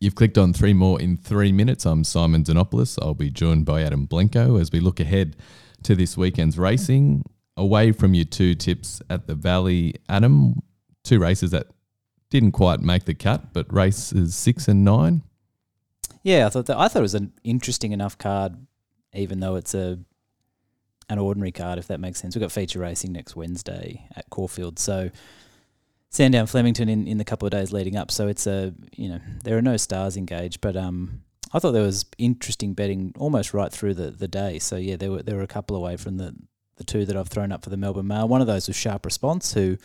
You've clicked on three more in three minutes. I'm Simon Denopoulos. I'll be joined by Adam Blenko as we look ahead to this weekend's racing. Away from your two tips at the Valley, Adam, two races that didn't quite make the cut, but races six and nine. Yeah, I thought that I thought it was an interesting enough card, even though it's a an ordinary card, if that makes sense. We've got feature racing next Wednesday at Caulfield, so Sandown Flemington in, in the couple of days leading up. So it's a you know there are no stars engaged, but um I thought there was interesting betting almost right through the, the day. So yeah, there were there were a couple away from the the two that I've thrown up for the Melbourne Mail. One of those was Sharp Response, who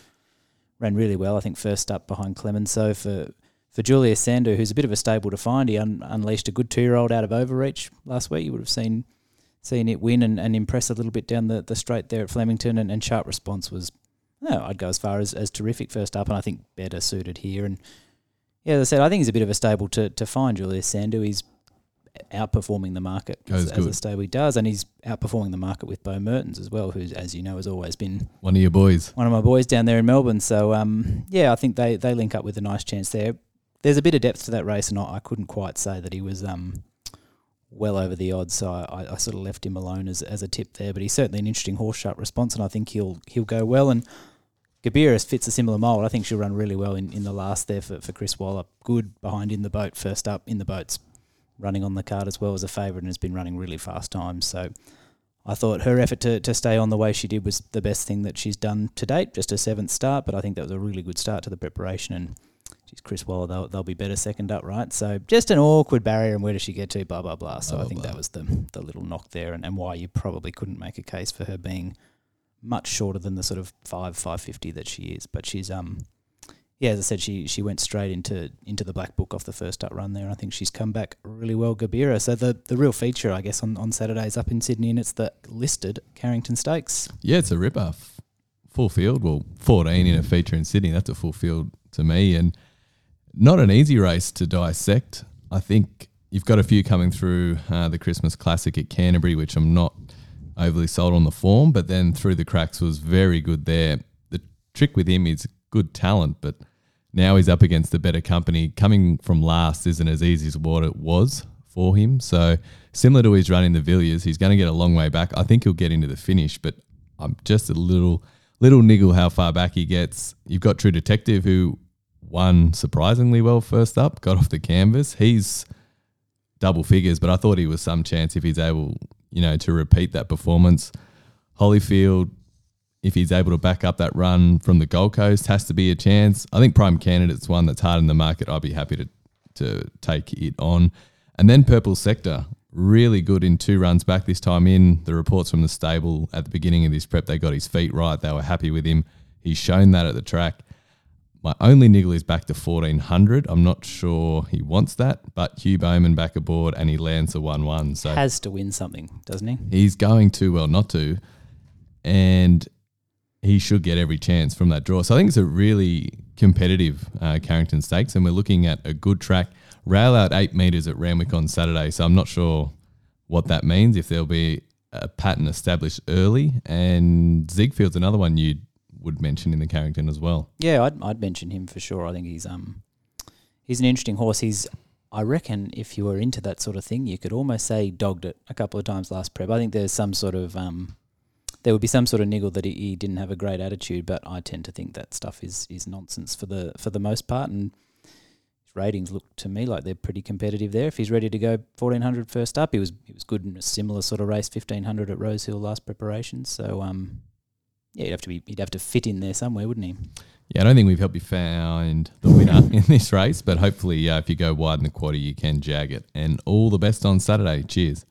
ran really well. I think first up behind Clemenceau for for Julius Sandu, who's a bit of a stable to find. He un- unleashed a good two year old out of Overreach last week. You would have seen seen it win and, and impress a little bit down the, the straight there at Flemington. And, and Sharp Response was no, I'd go as far as, as terrific first up, and I think better suited here. And yeah, as I said, I think he's a bit of a stable to, to find Julius Sandu. He's outperforming the market as, as, a stable he does, and he's outperforming the market with Beau Mertens as well, who, as you know, has always been one of your boys, one of my boys down there in Melbourne. So um, yeah, I think they they link up with a nice chance there. There's a bit of depth to that race, and I, I couldn't quite say that he was um, well over the odds, so I, I, sort of left him alone as, as a tip there. But he's certainly an interesting horse sharp response, and I think he'll he'll go well. And Gabiris fits a similar mould. I think she'll run really well in, in the last there for, for Chris Waller. Good behind in the boat, first up in the boats, running on the card as well as a favourite and has been running really fast times. So I thought her effort to, to stay on the way she did was the best thing that she's done to date, just a seventh start, but I think that was a really good start to the preparation and she's Chris Waller, they'll, they'll be better second up, right? So just an awkward barrier and where does she get to, blah, blah, blah. So I think blah. that was the, the little knock there and, and why you probably couldn't make a case for her being – much shorter than the sort of five five fifty that she is. But she's um yeah, as I said, she she went straight into into the black book off the first up run there. and I think she's come back really well, Gabira. So the the real feature, I guess, on on Saturdays up in Sydney, and it's the listed Carrington Stakes. Yeah, it's a ripper. Full field, well, fourteen in a feature in Sydney. That's a full field to me, and not an easy race to dissect. I think you've got a few coming through uh, the Christmas Classic at Canterbury, which I'm not overly sold on the form, but then through the cracks was very good there. The trick with him is good talent, but now he's up against the better company. Coming from last isn't as easy as what it was for him. So similar to his run in the Villiers, he's going to get a long way back. I think he'll get into the finish, but I'm just a little little niggle how far back he gets. You've got True Detective who won surprisingly well first up, got off the canvas. He's double figures, but I thought he was some chance if he's able you know, to repeat that performance. Holyfield, if he's able to back up that run from the Gold Coast, has to be a chance. I think Prime Candidate's one that's hard in the market. I'd be happy to to take it on. And then Purple Sector, really good in two runs back this time in. The reports from the stable at the beginning of this prep, they got his feet right. They were happy with him. He's shown that at the track. My only niggle is back to 1400. I'm not sure he wants that, but Hugh Bowman back aboard and he lands the 1 1. So has to win something, doesn't he? He's going too well not to. And he should get every chance from that draw. So I think it's a really competitive uh, Carrington Stakes, and we're looking at a good track. Rail out eight metres at Randwick on Saturday, so I'm not sure what that means, if there'll be a pattern established early. And Ziegfeld's another one you'd would mention in the Carrington as well. Yeah, I'd, I'd mention him for sure. I think he's um he's an interesting horse. He's I reckon if you were into that sort of thing, you could almost say dogged it a couple of times last prep. I think there's some sort of um there would be some sort of niggle that he, he didn't have a great attitude, but I tend to think that stuff is is nonsense for the for the most part and ratings look to me like they're pretty competitive there. If he's ready to go 1400 first up, he was he was good in a similar sort of race 1500 at Rosehill last preparation. So um yeah, he'd have to be he'd have to fit in there somewhere, wouldn't he? Yeah, I don't think we've helped you find the winner in this race, but hopefully, uh, if you go wide in the quarter, you can jag it. And all the best on Saturday. Cheers.